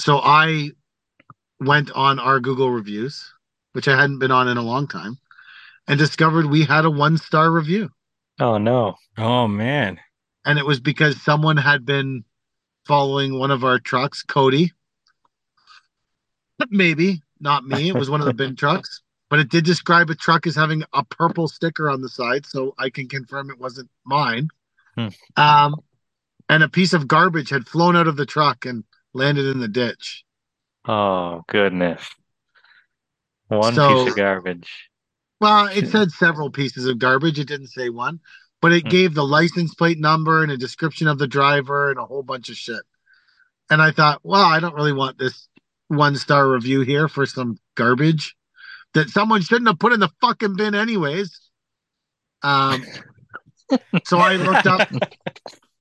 so I went on our Google reviews, which I hadn't been on in a long time, and discovered we had a one star review. Oh no. Oh man. And it was because someone had been following one of our trucks, Cody. Maybe not me. It was one of the bin trucks, but it did describe a truck as having a purple sticker on the side, so I can confirm it wasn't mine. Hmm. Um, and a piece of garbage had flown out of the truck and landed in the ditch. Oh goodness. One So- piece of garbage. Well, it said several pieces of garbage. It didn't say one, but it Hmm. gave the license plate number and a description of the driver and a whole bunch of shit. And I thought, well, I don't really want this one star review here for some garbage that someone shouldn't have put in the fucking bin, anyways. Um, so I looked up.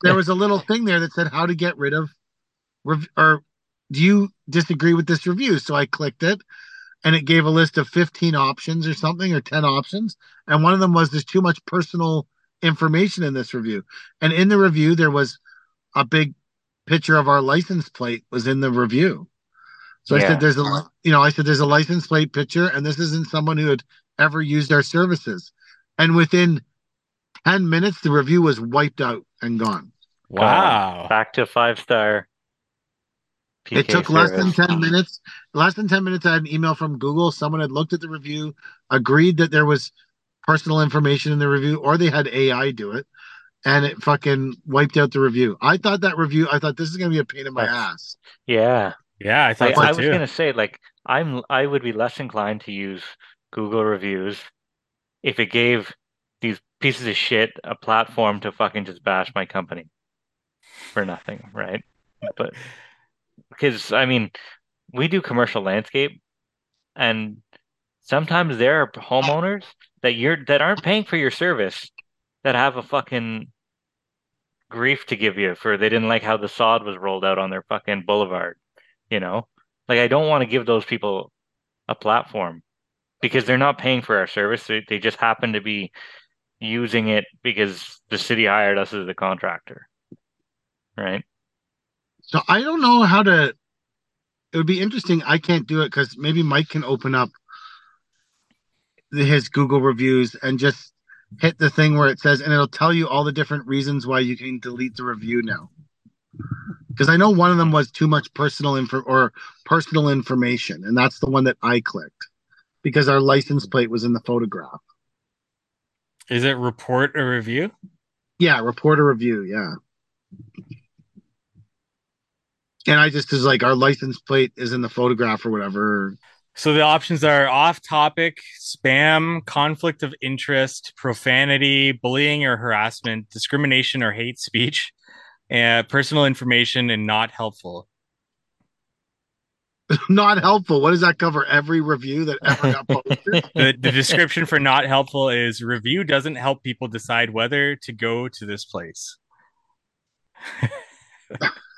There was a little thing there that said how to get rid of, rev- or do you disagree with this review? So I clicked it, and it gave a list of 15 options or something or 10 options and one of them was there's too much personal information in this review and in the review there was a big picture of our license plate was in the review so i said there's a you know i said there's a license plate picture and this isn't someone who had ever used our services and within 10 minutes the review was wiped out and gone Wow. Back to five star. It took less than service. 10 minutes less than 10 minutes i had an email from google someone had looked at the review agreed that there was personal information in the review or they had ai do it and it fucking wiped out the review i thought that review i thought this is going to be a pain in my That's- ass Yeah. Yeah, I thought Like, so I was gonna say, like, I'm I would be less inclined to use Google reviews if it gave these pieces of shit a platform to fucking just bash my company for nothing, right? But because I mean, we do commercial landscape, and sometimes there are homeowners that you're that aren't paying for your service that have a fucking grief to give you for they didn't like how the sod was rolled out on their fucking boulevard you know? Like i don't want to give those people a platform because they're not paying for our service. They, they just happen to be using it because the city hired us as a contractor right so i don't know how to it would be interesting i can't do it because maybe mike can open up his google reviews and just hit the thing where it says and it'll tell you all the different reasons why you can delete the review now. Because i know one of them was too much personal info or personal information and that's the one that i clicked because our license plate was in the photograph. Is it report a review? yeah report a review yeah and i just is like our license plate is in the photograph or whatever So the options are off topic, spam, conflict of interest, profanity, bullying or harassment, discrimination or hate speech, uh, personal information, and not helpful. not helpful what does that cover every review that ever got posted The, the description for not helpful is review doesn't help people decide whether to go to this place.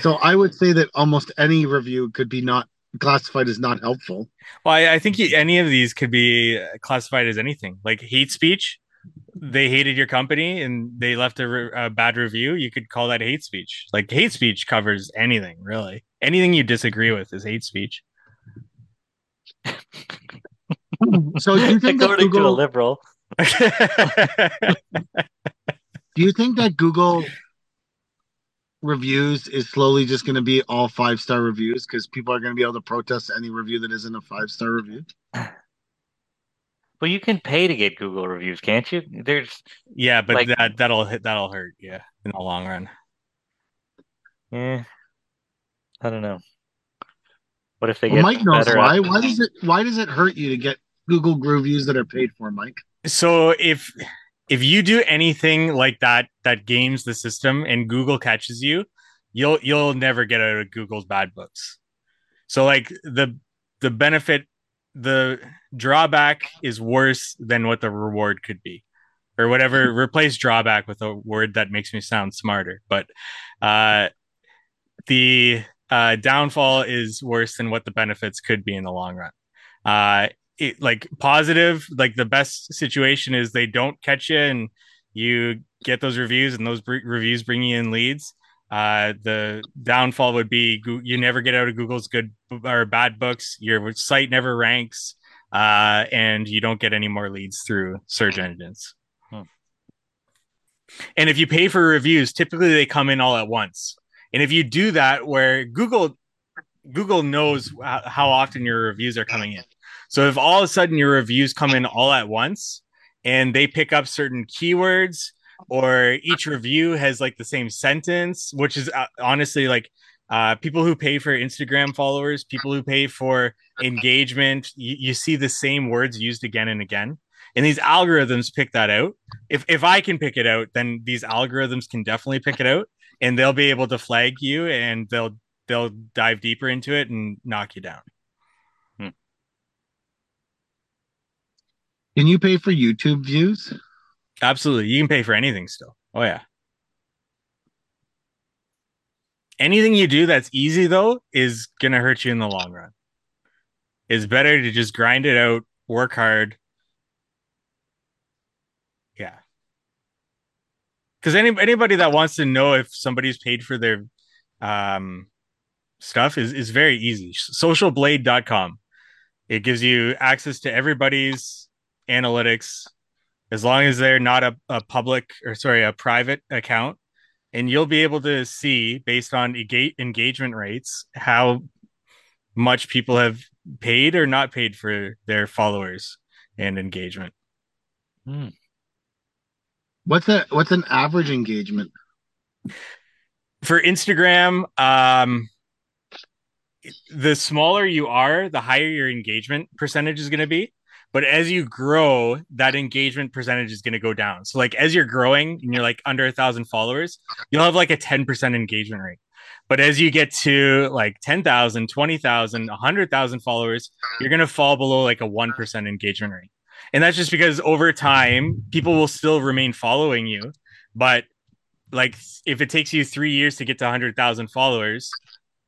so i would say that almost any review could be not classified as not helpful Well, I, I think y- any of these could be uh, classified as anything like hate speech. They hated your company and they left a, re- a bad review. You could call that hate speech. Like hate speech covers anything, really. Anything you disagree with is hate speech. so do you think that according to a google liberal Do you think that Google reviews is slowly just going to be all five star reviews because people are going to be able to protest any review that isn't a five star review? well you can pay to get google reviews can't you there's yeah, but Like- that that'll hit that'll hurt. Yeah, in the long run. yeah i don't know what if they Well, get Mike knows why. at- Why does it? Why does it hurt you to get Google reviews that are paid for, Mike? So if if you do anything like that that games the system and Google catches you, you'll you'll never get out of Google's bad books. So like the the benefit the drawback is worse than what the reward could be. Or whatever replace drawback with a word that makes me sound smarter. But uh the uh downfall is worse than what the benefits could be in the long run. Uh it, like positive like the best situation is they don't catch you and you get those reviews and those reviews bring you in leads Uh, the downfall would be you never get out of Google's good or bad books. Your site never ranks, uh, and you don't get any more leads through search engines. Hmm. And if you pay for reviews, typically they come in all at once. And if you do that, where Google Google knows how often your reviews are coming in. So if all of a sudden your reviews come in all at once and they pick up certain keywords or each review has like the same sentence, which is uh, honestly like uh, people who pay for Instagram followers, people who pay for engagement, you, you see the same words used again and again. And these algorithms pick that out. If if I can pick it out, then these algorithms can definitely pick it out, and they'll be able to flag you, and they'll they'll dive deeper into it and knock you down. Can you pay for YouTube views? Absolutely. You can pay for anything still. Oh yeah. Anything you do that's easy though is going to hurt you in the long run. It's better to just grind it out, work hard. Yeah. Cuz any anybody that wants to know if somebody's paid for their um stuff is is very easy. Socialblade.com. It gives you access to everybody's analytics as long as they're not a, a public or sorry a private account and you'll be able to see based on engagement rates how much people have paid or not paid for their followers and engagement. Hmm. what's a what's an average engagement? For instagram um the smaller you are the higher your engagement percentage is going to be but as you grow, that engagement percentage is going to go down. So, like, as you're growing and you're like under a thousand followers, you'll have like a 10% engagement rate. But as you get to like 10,000, 20,000, 100,000 followers, you're going to fall below like a 1% engagement rate. And that's just because over time, people will still remain following you. But like, if it takes you three years to get to 100,000 followers,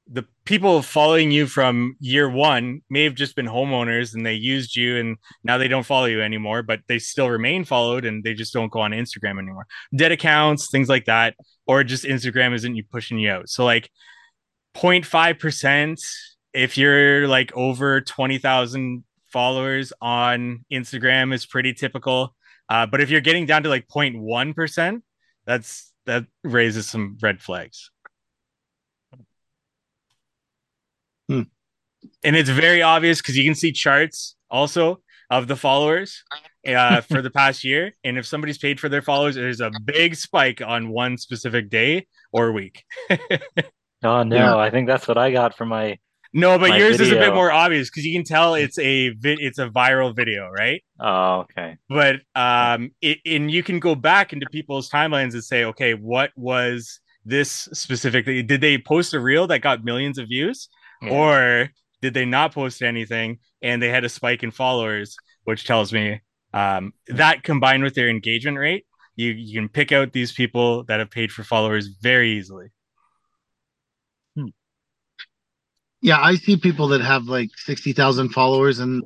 the people following you from year one may have just been homeowners and they used you and now they don't follow you anymore, but they still remain followed and they just don't go on Instagram anymore. Dead accounts, things like that, or just Instagram isn't you pushing you out. So like 0.5% if you're like over 20,000 followers on Instagram is pretty typical. Uh, but if you're getting down to like 0.1%, that's that raises some red flags. Hmm. And it's very obvious because you can see charts also of the followers uh, for the past year. And if somebody's paid for their followers, there's a big spike on one specific day or week. oh no, yeah. I think that's what I got for my. No, but yours video. is a bit more obvious because you can tell it's a vi- it's a viral video, right? Oh, okay. But um, it, and you can go back into people's timelines and say, okay, what was this specifically? Did they post a reel that got millions of views? Yeah. or did they not post anything and they had a spike in followers, which tells me um, that combined with their engagement rate, you, you can pick out these people that have paid for followers very easily. Hmm. Yeah, I see people that have like 60,000 followers and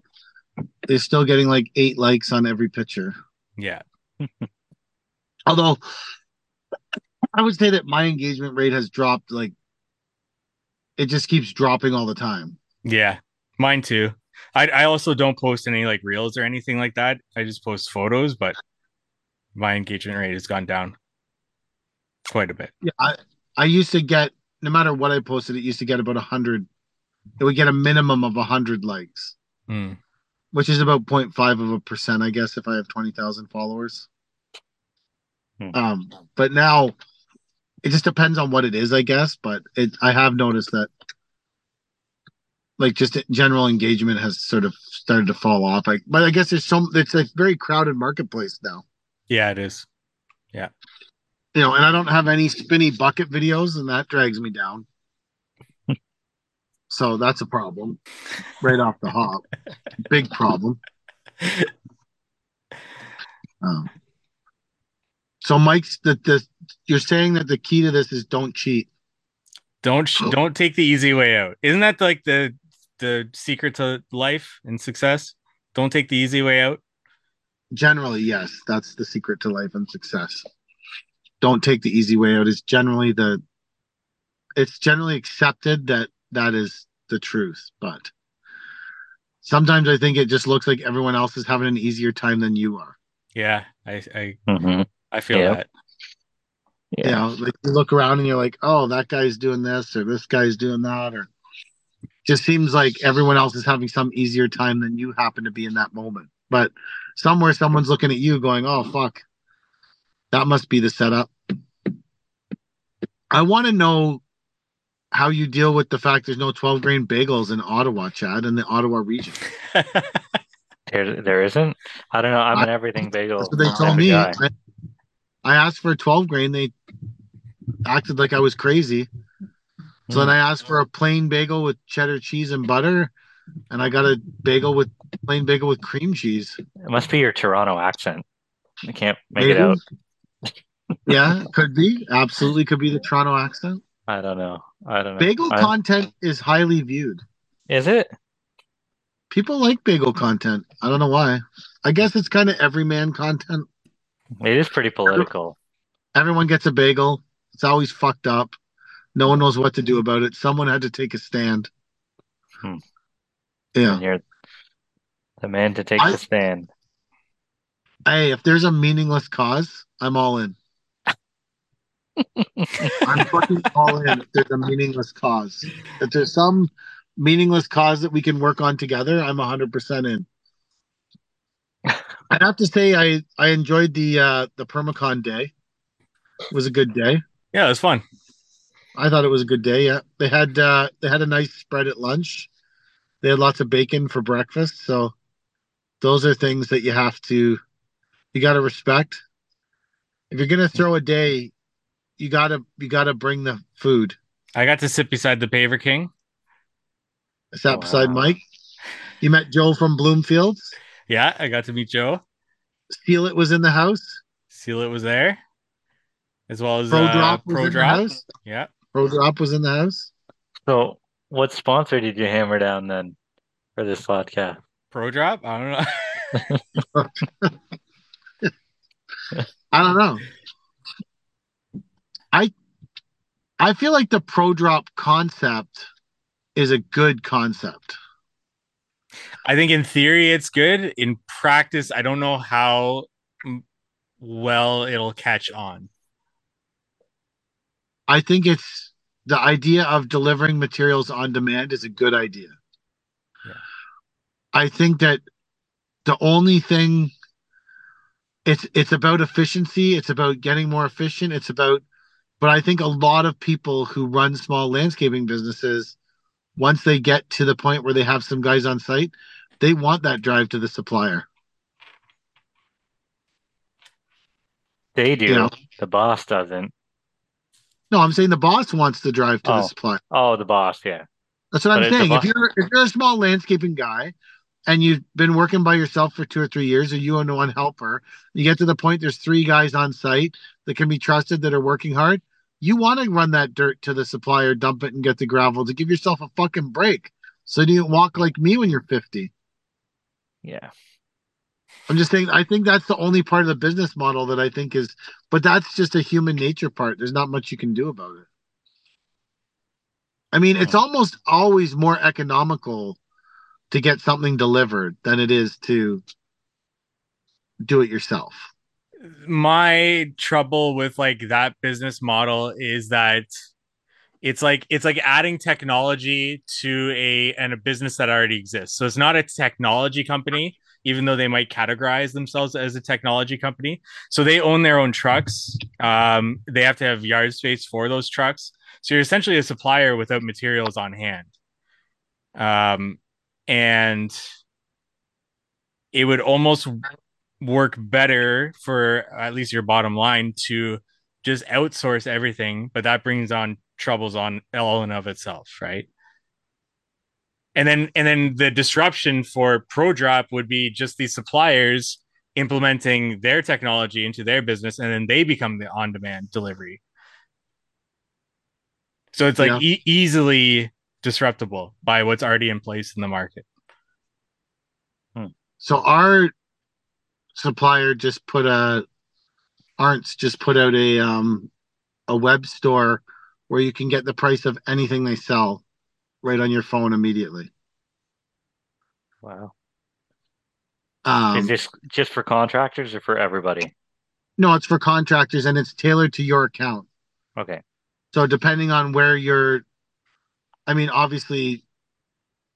they're still getting like eight likes on every picture. Yeah. Although I would say that my engagement rate has dropped like it just keeps dropping all the time. Yeah, mine too. I I also don't post any like reels or anything like that. I just post photos, but my engagement rate has gone down quite a bit. Yeah, I I used to get no matter what I posted, it used to get about a hundred. It would get a minimum of a hundred likes, mm. which is about 0.5 of a percent, I guess, if I have twenty thousand followers. Hmm. Um, but now it just depends on what it is, I guess. But it, I have noticed that, like, just general engagement has sort of started to fall off. Like, but I guess there's some. It's a very crowded marketplace now. Yeah, it is. Yeah. You know, and I don't have any spinny bucket videos, and that drags me down. so that's a problem, right off the hop. Big problem. Um, so Mike's the the you're saying that the key to this is don't cheat. Don't don't take the easy way out. Isn't that like the the secret to life and success? Don't take the easy way out. Generally, yes, that's the secret to life and success. Don't take the easy way out is generally the it's generally accepted that that is the truth, but sometimes I think it just looks like everyone else is having an easier time than you are. Yeah, I I, hmm I feel Yeah. that. Yeah. You know, like you look around and you're like, oh, that guy's doing this or this guy's doing that, or just seems like everyone else is having some easier time than you happen to be in that moment. But somewhere someone's looking at you going, oh, fuck, that must be the setup. I want to know how you deal with the fact there's no 12 grain bagels in Ottawa, Chad, in the Ottawa region. There, there isn't. I don't know. I'm an everything bagel. That's what they told me. guy. I, I asked for 12 grain. They acted like I was crazy. So then I asked for a plain bagel with cheddar cheese and butter, and I got a bagel with plain bagel with cream cheese. It must be your Toronto accent. I can't make Maybe. it out. Yeah, could be. Absolutely could be the Toronto accent. I don't know. I don't know. Bagel I- content is highly viewed. is it? People like bagel content. I don't know why. I guess it's kind of everyman content. It is pretty political. Everyone gets a bagel. It's always fucked up. No one knows what to do about it. Someone had to take a stand. Hmm. Yeah. You're the man to take I- the stand. Hey, if there's a meaningless cause, I'm all in. I'm fucking all in if there's a meaningless cause. If there's some meaningless cause that we can work on together, I'm 100% in. I have to say I I enjoyed the uh the Permacon day. It was a good day. yeah, it was fun. I thought it was a good day. Yeah. They had uh they had a nice spread at lunch. They had lots of bacon for breakfast, so those are things that you have to you got to respect. If you're going to throw a day, you got to you got to bring the food. I got to sit beside the Paver King. I sat Wow. beside Mike. You met Joe from Bloomfields. Yeah, I got to meet Joe. Seal it was in the house. Seal it was there, as well as Pro uh, Drop was Pro in Drop. the house. Yeah, Pro Drop was in the house. So, what sponsor did you hammer down then for this podcast? Pro Drop. I don't know. I don't know. I I feel like the Pro Drop concept is a good concept. I think in theory it's good. In practice, I don't know how well it'll catch on. I think it's the idea of delivering materials on demand is a good idea. Yeah. I think that the only thing it's it's about efficiency, it's about getting more efficient, it's about but I think a lot of people who run small landscaping businesses once they get to the point where they have some guys on site, they want that drive to the supplier. They do. Yeah. The boss doesn't. No, I'm saying the boss wants the drive to the Oh. supplier. Oh, the boss. Yeah. That's what But I'm saying. If you're if you're a small landscaping guy and you've been working by yourself for two or three years, or you own one helper, you get to the point there's three guys on site that can be trusted that are working hard. You want to run that dirt to the supplier, dump it, and get the gravel to give yourself a fucking break, so you don't walk like me when you're 50. Yeah. I'm just saying. I think that's the only part of the business model that I think is, but that's just a human nature part. There's not much you can do about it. I mean, it's almost always more economical to get something delivered than it is to do it yourself. My trouble with like that business model is that it's like it's like adding technology to a and a business that already exists. So it's not a technology company, even though they might categorize themselves as a technology company. So they own their own trucks. Um, they have to have yard space for those trucks. So you're essentially a supplier without materials on hand. Um, and it would almost work better for at least your bottom line to just outsource everything, but that brings on troubles on all and of itself, right? And then and then the disruption for ProDrop would be just these suppliers implementing their technology into their business, and then they become the on-demand delivery. So it's like Yeah. e- easily disruptable by what's already in place in the market. So our supplier just put a Arnt's just put out a um a web store where you can get the price of anything they sell right on your phone immediately. Wow. Um, Is this just for contractors or for everybody? no, it's for contractors and it's tailored to your account. Okay. So depending on where you're, I mean, obviously,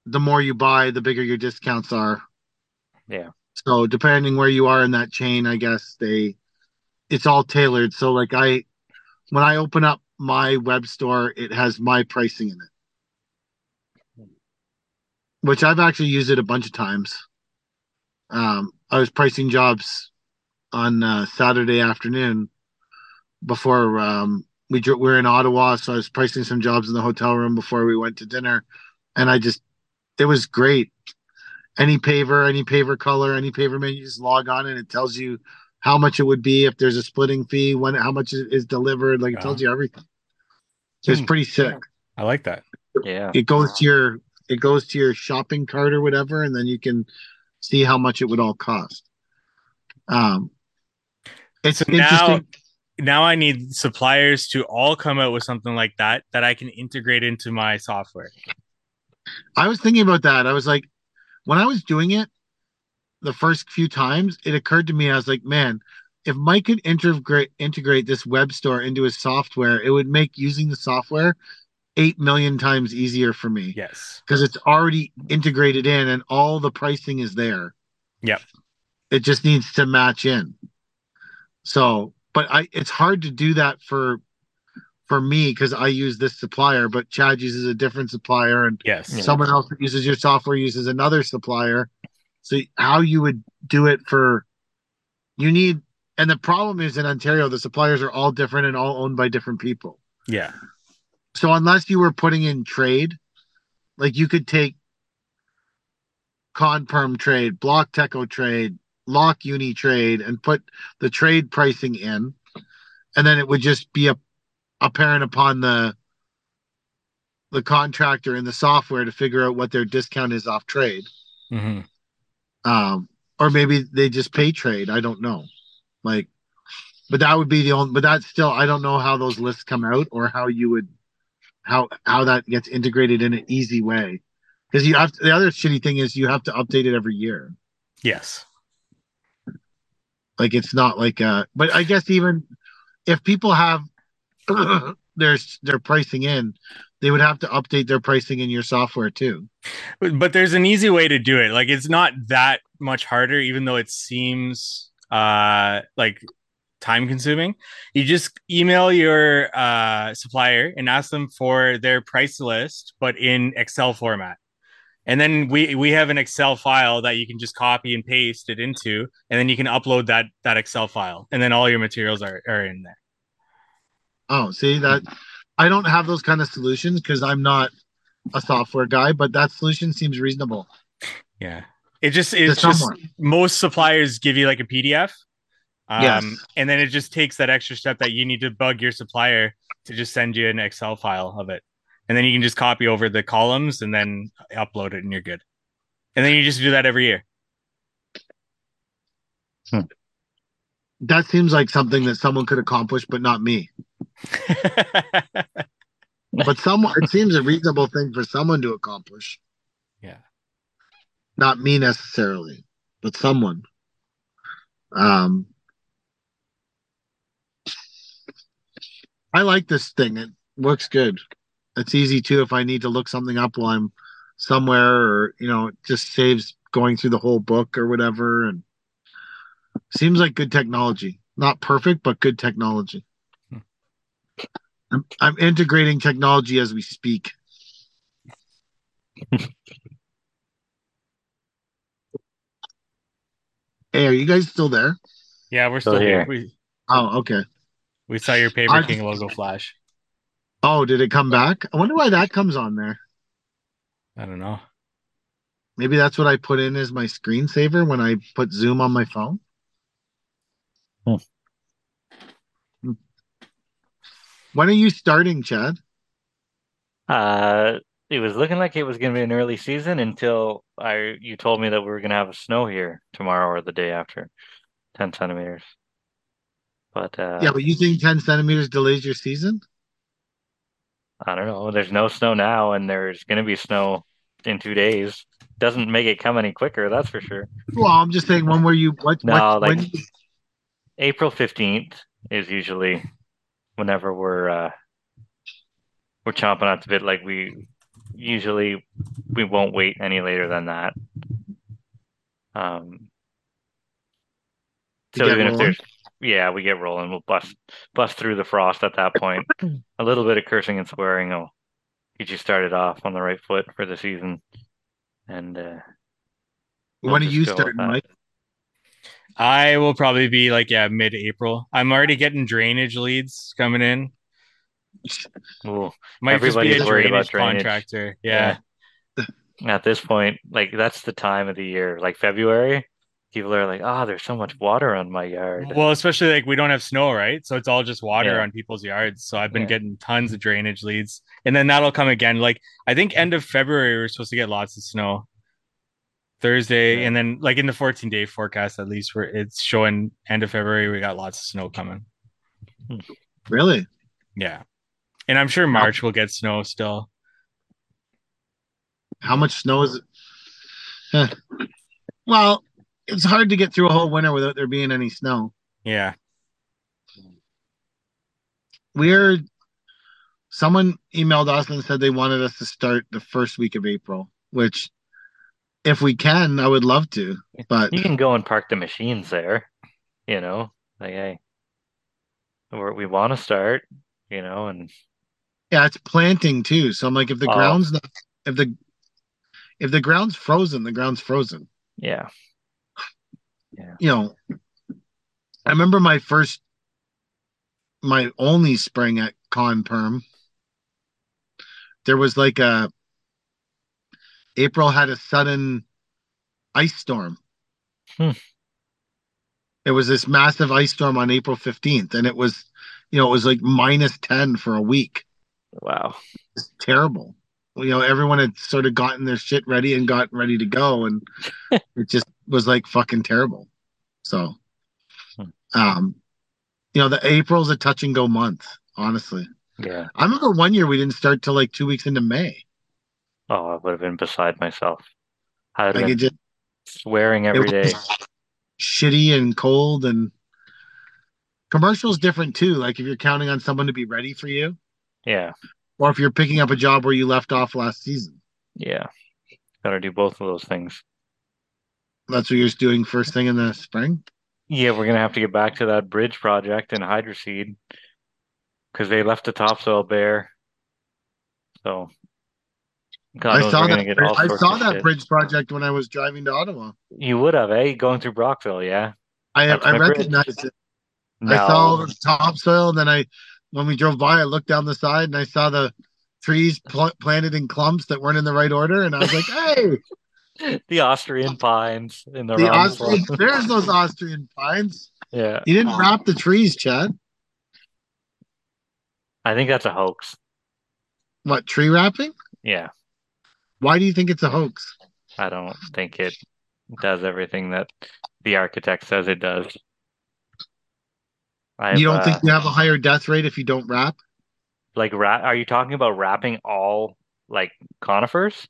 the more you buy, the bigger your discounts are. Yeah. So depending where you are in that chain, I guess they, it's all tailored. So like I, when I open up my web store, it has my pricing in it, which I've actually used it a bunch of times. Um, I was pricing jobs on uh, Saturday afternoon before um, we we were in Ottawa, so I was pricing some jobs in the hotel room before we went to dinner, and I just it was great. Any paver, any paver color, any paver menu, you just log on and it tells you how much it would be if there's a splitting fee, when how much is is delivered, like it tells you everything. So it's pretty sick. I like that. Yeah. It goes to your it goes to your shopping cart or whatever, and then you can see how much it would all cost. Um, it's So now- interesting. Now I need suppliers to all come out with something like that that I can integrate into my software. I was thinking about that. I was like, when I was doing it the first few times, it occurred to me, I was like, man, if Mike could integrate integrate this web store into his software, it would make using the software eight million times easier for me Yes. because it's already integrated in and all the pricing is there. Yep. It just needs to match in. So, but I it's hard to do that for for me because I use this supplier, but Chad uses a different supplier and Yes. Someone else that uses your software uses another supplier. So how you would do it for you need and the problem is in Ontario the suppliers are all different and all owned by different people. Yeah. So unless you were putting in trade, like you could take Conperm trade, Block Techo trade, Lock Uni trade, and put the trade pricing in, and then it would just be a, apparent upon the the contractor and the software to figure out what their discount is off trade. hmm Um, or maybe they just pay trade. I don't know. Like, but that would be the only. But that's still I don't know how those lists come out or how you would how how that gets integrated in an easy way. Because you have to, the other shitty thing is you have to update it every year. Yes. Like it's not like uh. But I guess even if people have their their pricing in, they would have to update their pricing in your software too. But, there's an easy way to do it. Like it's not that much harder, even though it seems uh like time consuming. You just email your uh supplier and ask them for their price list, but in Excel format. And then we we have an Excel file that you can just copy and paste it into, and then you can upload that that Excel file, and then all your materials are, are in there. Oh, see that I don't have those kind of solutions because I'm not a software guy, but that solution seems reasonable. Yeah. It just it's just most suppliers give you like a PDF. Um, Yes. and then it just takes that extra step that you need to bug your supplier to just send you an Excel file of it. And then you can just copy over the columns and then upload it and you're good. And then you just do that every year. That seems like something that someone could accomplish, but not me. But someone it seems a reasonable thing for someone to accomplish. yeah. Not me necessarily, but someone. Um I like this thing. It works good. It's easy too if I need to look something up while I'm somewhere or you know, it just saves going through the whole book or whatever and seems like good technology. Not perfect, but good technology. I'm, I'm integrating technology as we speak. hey, are you guys still there? Yeah, we're Still still here. here. We, Oh, okay. we saw your Paver I- King logo flash. Oh, did it come back? I wonder why that comes on there. I don't know. Maybe that's what I put in as my screensaver when I put Zoom on my phone. Hmm. When are you starting, Chad? Uh, it was looking like it was going to be an early season until I you told me that we were going to have a snow here tomorrow or the day after, ten centimeters. But uh, yeah, but you think 10 centimeters delays your season? I don't know. There's no snow now, and there's going to be snow in two days. Doesn't make it come any quicker, that's for sure. Well, I'm just saying one where you what, No, what like- when April 15th is usually whenever we're uh we're chomping at the bit like we usually we won't wait any later than that. Um so get even if there's yeah, we get rolling, we'll bust bust through the frost at that point. A little bit of cursing and swearing will get you started off on the right foot for the season. And uh we'll when are just you go with starting. Mike? I will probably be like yeah, mid-April. I'm already getting drainage leads coming in. ooh, Might Everybody's just be a worried about drainage, drainage. contractor. Yeah. at this point, like that's the time of the year, like February. People are like, "Oh, there's so much water on my yard." Well, especially like we don't have snow, right? So it's all just water Yeah. on people's yards. So I've been Yeah. getting tons of drainage leads. And then that'll come again. Like I think end of February we're supposed to get lots of snow. Thursday Yeah. and then like in the 14 day forecast at least where it's showing end of February we got lots of snow coming. Really? Yeah. And I'm sure March will get snow still. How much snow is it? Well, it's hard to get through a whole winter without there being any snow. Yeah. We're someone emailed us and said they wanted us to start the first week of April, which if we can, I would love to. But you can go and park the machines there, you know, like hey, we're, we want to start, you know, and yeah, it's planting too. So I'm like, if the Oh. ground's not, if the if the ground's frozen, the ground's frozen. Yeah. Yeah, you know, I remember my first, my only spring at Con Perm. There was like a, April had a sudden ice storm. Hmm. It was this massive ice storm on April 15th, and it was, you know, it was like minus 10 for a week. wow, It's terrible. You know, everyone had sort of gotten their shit ready and got ready to go, and it just was like fucking terrible. So, Hmm. um, you know, the April's a touch and go month, honestly. yeah. I remember one year we didn't start till like two weeks into May. Oh, I would have been beside myself. I would have Like it been just swearing every it day. was shitty and cold and commercial's different too. Like if you're counting on someone to be ready for you, Yeah, or if you're picking up a job where you left off last season. yeah. Got to do both of those things. That's what you're doing first thing in the spring. Yeah, we're gonna have to get back to that bridge project in Hydroseed because they left the topsoil bare. So, God I saw that. all I saw that shit. bridge project when I was driving to Ottawa. You would have, eh? Going through Brockville, yeah. I That's I my bridge. recognized it. No, I saw the topsoil. And then I, when we drove by, I looked down the side and I saw the trees pl- planted in clumps that weren't in the right order, and I was like, "Hey, the Austrian pines in the, the Austrian, there's those Austrian pines." Yeah, You didn't wrap the trees, Chad. I think that's a hoax. What tree wrapping? Yeah, Why do you think it's a hoax? I don't think it does everything that the architect says it does. I've, you don't uh, think you have a higher death rate if you don't wrap? like wrap? Are you talking about wrapping all like conifers?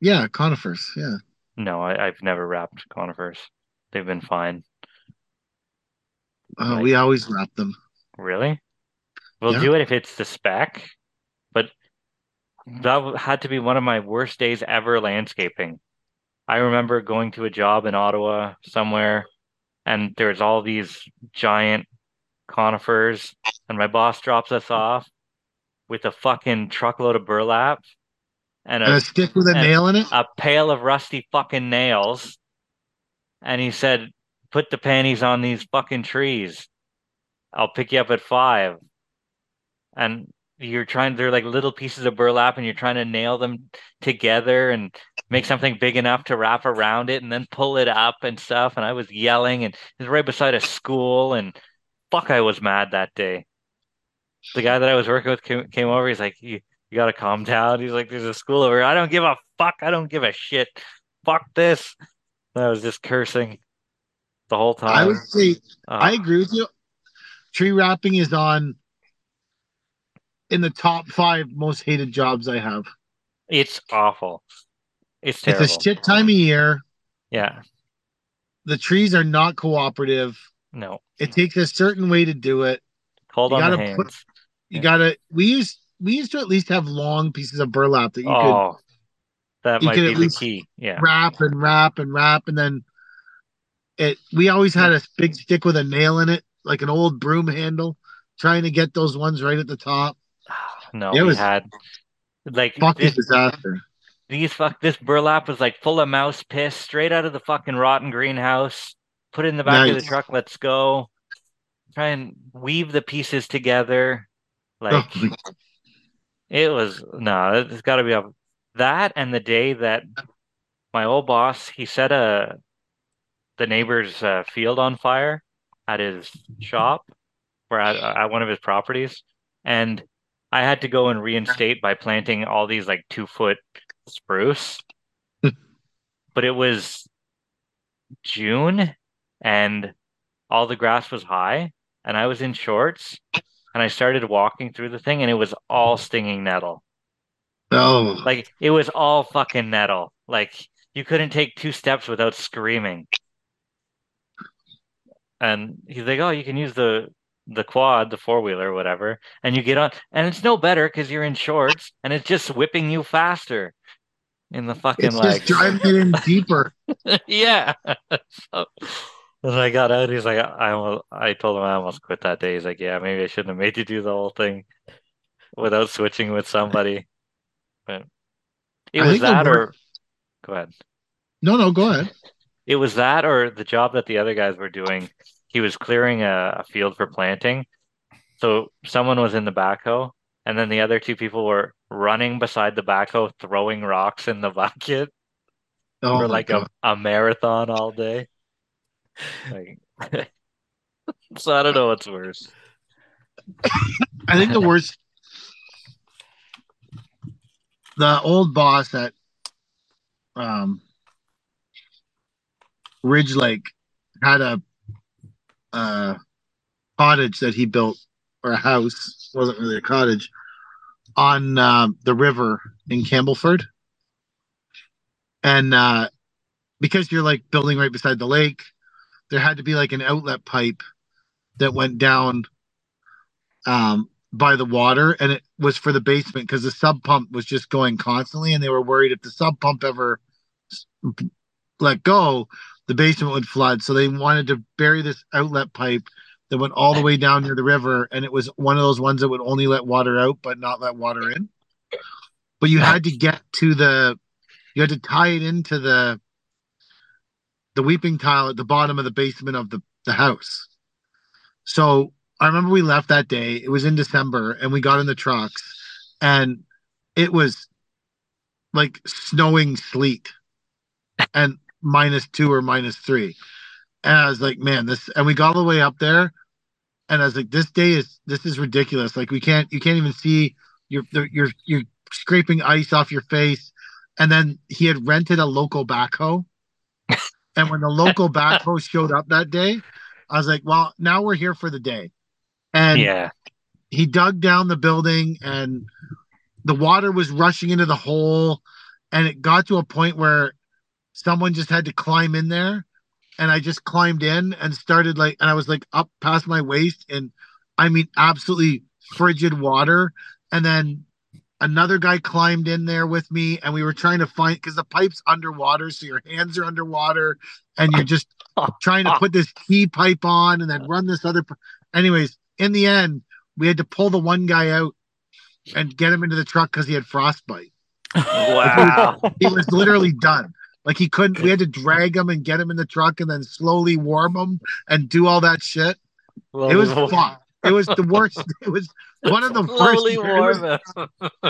Yeah, conifers. Yeah. No, I, I've never wrapped conifers. They've been fine. Oh, Like- we always wrap them. Really? We'll Yeah. do it if it's the spec, that had to be one of my worst days ever landscaping. I remember going to a job in Ottawa somewhere, and there's all these giant conifers, and my boss drops us off with a fucking truckload of burlap and And a a stick with a nail in it. a pail of rusty fucking nails. And he said, Put the panties on these fucking trees. I'll pick you up at five. And you're trying, they're like little pieces of burlap, and you're trying to nail them together and make something big enough to wrap around it and then pull it up and stuff. And I was yelling, and it was right beside a school. And fuck, I was mad that day. The guy that I was working with came, came over. He's like, you, you gotta calm down. He's like, there's a school over. here. I don't give a fuck. I don't give a shit. Fuck this. And I was just cursing the whole time. I would say Uh, I agree with you. Tree wrapping is on in the top five most hated jobs I have. It's awful. It's terrible. It's a shit time of year. Yeah. The trees are not cooperative. No. It takes a certain way to do it. Hold You on gotta hands. put- You Yeah. gotta. We used we used to at least have long pieces of burlap that you oh, that you might could be at the least- key. Yeah. could wrap and wrap and wrap, and then it. We always had a big stick with a nail in it, like an old broom handle, trying to get those ones right at the top. No, It we was had like this, disaster. these fuck this burlap was like full of mouse piss straight out of the fucking rotten greenhouse. Put it in the back of the truck. Let's go. Try and weave the pieces together. Like Oh, it was no, it's got to be up that and the day that my old boss he set a the neighbor's uh, field on fire at his shop or at, at one of his properties, and I had to go and reinstate by planting all these like two foot spruce. but it was June and all the grass was high, and I was in shorts, and I started walking through the thing, and it was all stinging nettle. oh, Like it was all fucking nettle. Like you couldn't take two steps without screaming. And he's like, "Oh, you can use the the quad, the four wheeler, whatever." And you get on, and it's no better because you're in shorts, and it's just whipping you faster in the fucking it's just driving it in deeper. yeah. so, and I got out. He's like, I almost, I told him I almost quit that day. He's like, yeah, maybe I shouldn't have made you do the whole thing without switching with somebody. But it I was that, or go ahead. No, no, go ahead. It was that, or the job that the other guys were doing. He was clearing a, a field for planting. So someone was in the backhoe, and then the other two people were running beside the backhoe, throwing rocks in the bucket. Oh, for like God. a, a marathon all day. Like, so I don't know what's worse. I think the worst. The old boss at um, Ridge Lake had a, uh cottage that he built, or a house, wasn't really a cottage, on uh, the river in Campbellford. And uh, because you're like building right beside the lake, there had to be like an outlet pipe that went down um, by the water, and it was for the basement because the sump pump was just going constantly, and they were worried if the sump pump ever let go, the basement would flood. So they wanted to bury this outlet pipe that went all the way down near the river, and it was one of those ones that would only let water out but not let water in. But you had to get to the, you had to tie it into the, the weeping tile at the bottom of the basement of the the house. So I remember we left that day. It was in December, and we got in the trucks, and it was like snowing sleet, and minus two or minus three. And I was like, man, this. And we got all the way up there, and I was like, this day is this is ridiculous. Like we can't, you can't even see. You're you're you're scraping ice off your face, and then he had rented a local backhoe. And when the local backhoe showed up that day, I was like, well, now we're here for the day. And yeah. he dug down the building and the water was rushing into the hole. And it got to a point where someone just had to climb in there. And I just climbed in and started like, and I was like up past my waist and I mean, absolutely frigid water. And then another guy climbed in there with me and we were trying to find because the pipe's underwater so your hands are underwater and you're just trying to put this key pipe on and then run this other anyways in the end we had to pull the one guy out and get him into the truck because he had frostbite Wow. he was literally done like he couldn't we had to drag him and get him in the truck and then slowly warm him and do all that shit it was fun it was the worst it was one of the worst Slowly warm him.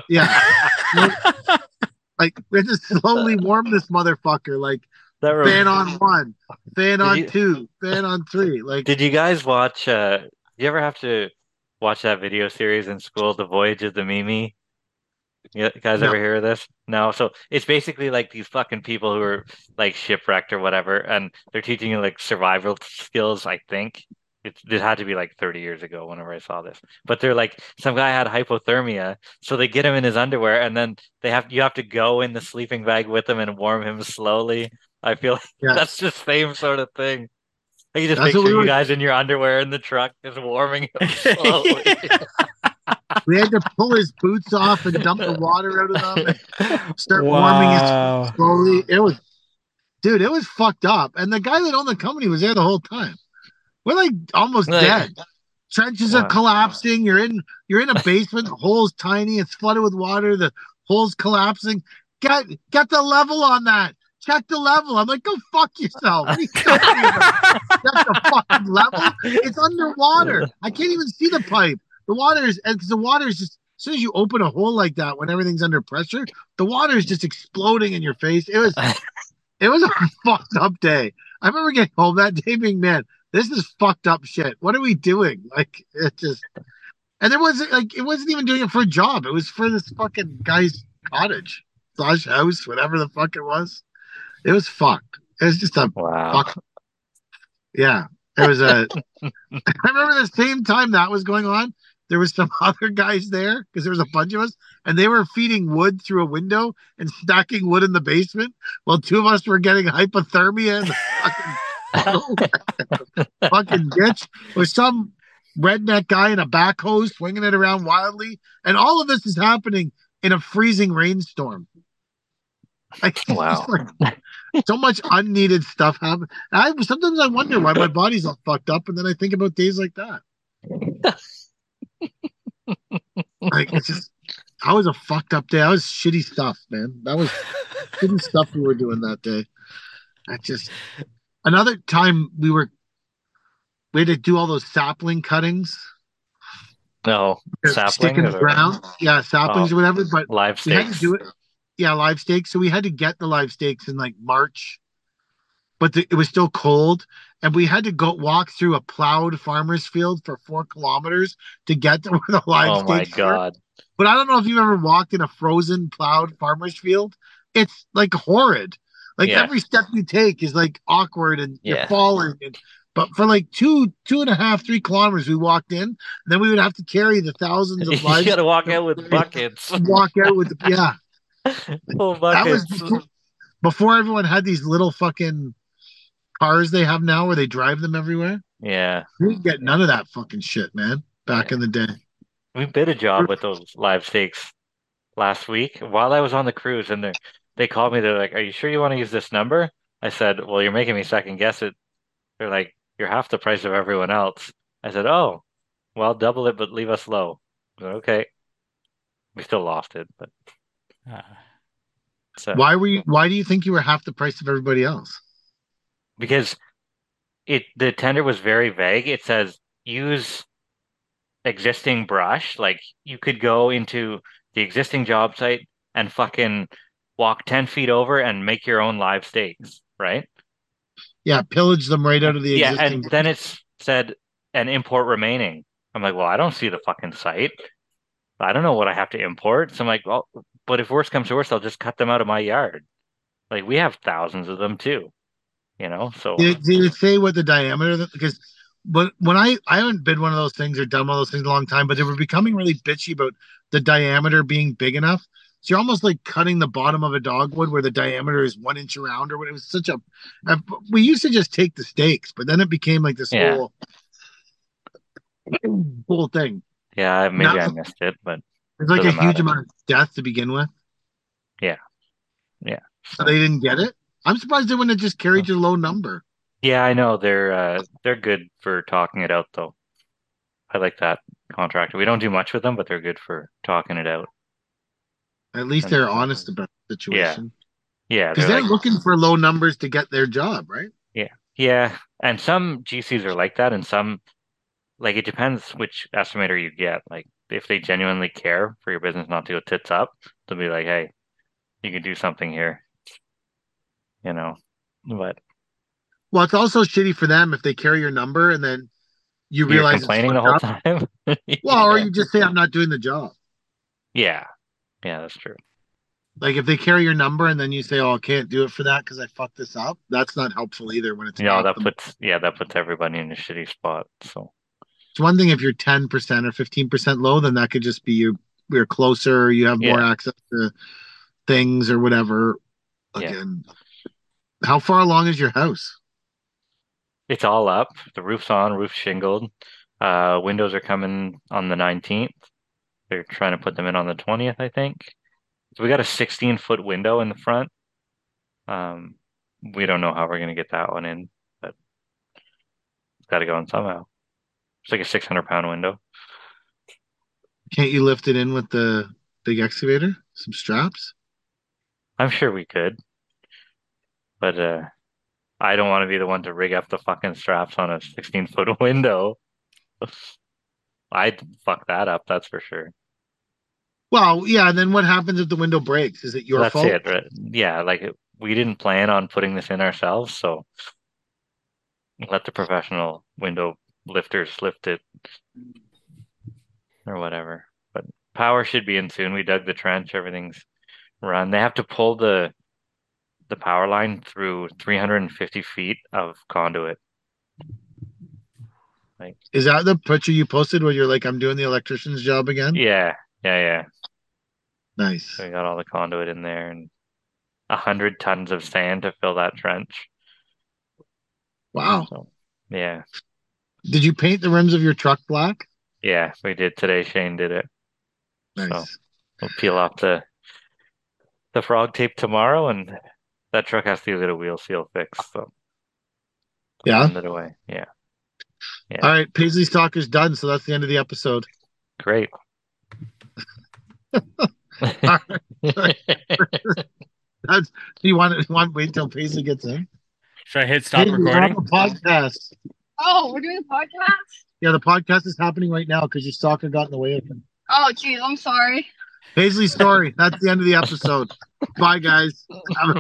yeah like we had to slowly warm this motherfucker like That rem- fan on one, fan on you- two, fan on three. Like Did you guys watch? Uh, you ever have to watch that video series in school, The Voyage of the Mimi? You guys No. ever hear of this? No. So it's basically like these fucking people who are like shipwrecked or whatever, and they're teaching you like survival skills, I think. It, it had to be like 30 years ago whenever I saw this. But they're like some guy had hypothermia, so they get him in his underwear and then they have you have to go in the sleeping bag with him and warm him slowly. I feel like Yeah. that's just same sort of thing. I can just That's picture we you guys in your underwear in the truck just warming him slowly. We had to pull his boots off and dump the water out of them and start warming his slowly. It was, dude, it was fucked up. And the guy that owned the company was there the whole time. We're like almost Like- dead. Trenches are collapsing. You're in you're in a basement. the hole's tiny. It's flooded with water. The hole's collapsing. Get get the level on that. Check the level. I'm like, go fuck yourself. What are you about? Check the fucking level. It's underwater. I can't even see the pipe. The water is and 'cause the water is just as soon as you open a hole like that when everything's under pressure, the water is just exploding in your face. It was it was a fucked up day. I remember getting home that day being, man, this is fucked up shit. What are we doing? Like it just and there wasn't like it wasn't even doing it for a job. It was for this fucking guy's cottage slash house, whatever the fuck it was. It was fucked. It was just a wow. fuck. Yeah. It was a I remember the same time that was going on, there was some other guys there because there was a mm-hmm. bunch of us, and they were feeding wood through a window and stacking wood in the basement, while two of us were getting hypothermia in the fucking, fucking ditch with some redneck guy in a backhoe swinging it around wildly, and all of this is happening in a freezing rainstorm. Like, Wow. like- so much unneeded stuff happen. I sometimes I wonder why my body's all fucked up, and then I think about days like that. Like it's just, I was a fucked up day. I was shitty stuff, man. That was shitty stuff we were doing that day. I just another time we were we had to do all those sapling cuttings, No, stick sapling in the or ground, yeah, saplings Oh. or whatever. But live we had to stakes. do it. Yeah, live stakes. So we had to get the live stakes in like March, but the, it was still cold, and we had to go walk through a plowed farmer's field for four kilometers to get to where the live Oh my stakes were. god. But I don't know if you've ever walked in a frozen plowed farmer's field. It's like horrid. Like Yeah. every step you take is like awkward and you're falling. And, but for like two, two and a half, three kilometers, we walked in. Then we would have to carry the thousands of You gotta walk out with buckets. walk out with the yeah. Full That was buckets. before, before everyone had these little fucking cars they have now where they drive them everywhere. Yeah. We didn't get none of that fucking shit, man. Back Yeah. in the day. We did a job with those live stakes last week while I was on the cruise, and they they called me. They're like, "Are you sure you want to use this number?" I said, "Well, you're making me second guess it." They're like, "You're half the price of everyone else." I said, "Oh, well, double it, but leave us low." Said, okay. We still lost it, but Uh, so Why were you why do you think you were half the price of everybody else? Because it the tender was very vague. It says use existing brush. Like you could go into the existing job site and fucking walk 10 feet over and make your own live stakes, right? Yeah, pillage them right out of the yeah, and then it's said and import remaining. I'm like, well, I don't see the fucking site. I don't know what I have to import. So I'm like, well, but if worse comes to worse, I'll just cut them out of my yard. Like we have thousands of them too, you know. So Did, did it say what the diameter? That, because, but when I I haven't been one of those things or done one of those things in a long time, but they were becoming really bitchy about the diameter being big enough. So you're almost like cutting the bottom of a dogwood where the diameter is one inch around, or what. It was such a. We used to just take the stakes, but then it became like this Yeah. whole whole thing. yeah, maybe I missed it, but It's like a Doesn't huge amount of death to begin with. Yeah. Yeah. So they didn't get it. I'm surprised they wouldn't have just carried your low number. yeah, I know they're uh, they're good for talking it out though. I like that contractor. We don't do much with them, but they're good for talking it out. At least And- they're honest about the situation. Yeah, Because they're they're like, looking for low numbers to get their job, right? Yeah, yeah, and some GCs are like that, and some like it depends which estimator you get. Like if they genuinely care for your business not to go tits up, they'll be like, hey, you can do something here. You know, but Well, it's also shitty for them if they carry your number and then you you're realize it's complaining the whole up. time. Well, or you just say I'm not doing the job. Yeah, yeah, that's true. Like if they carry your number and then you say, "Oh, I can't do it for that because I fucked this up," that's not helpful either. When it's know, that the- puts yeah, that puts everybody in a shitty spot. So It's one thing if you're ten percent or fifteen percent low, then that could just be you. You're closer. You have more Yeah. access to things or whatever. Yeah. How far along is your house? it's all up. The roof's on, roof shingled. Uh, windows are coming on the 19th. They're trying to put them in on the 20th, I think. So we got a 16 foot window in the front. Um, we don't know how we're gonna get that one in, but it's got to go in somehow. It's like a 600 pound window. Can't you lift it in with the big excavator? Some straps. I'm sure we could, but uh, I don't want to be the one to rig up the fucking straps on a 16 foot window. I'd fuck that up, that's for sure. Well, yeah. And then what happens if the window breaks? Is it your That's fault? it, right? Yeah, like it- we didn't plan on putting this in ourselves, so let the professional window lifters lift it or whatever. But power should be in soon. We dug the trench, everything's run. They have to pull the the power line through 350 feet of conduit. Is that the picture you posted where you're like, "I'm doing the electrician's job again"? Yeah, yeah, yeah. Nice. So we got all the conduit in there and a hundred tons of sand to fill that trench. Wow. So yeah. Did you paint the rims of your truck black? Yeah, we did today. Shane did it. Nice. We'll peel off the the frog tape tomorrow, and that truck has to get a wheel seal fix. So Yeah. send it away. Yeah, yeah. All right. Paisley's talk is done, so that's the end of the episode. great. That's you want you want wait until Paisley gets in. Should I hit stop Paisley, we're on recording? the podcast. Oh, we're doing a podcast? Yeah, the podcast is happening right now because your stalker got in the way of him. Oh, geez, I'm sorry. Paisley's story. That's the end of the episode. Bye, guys. Have a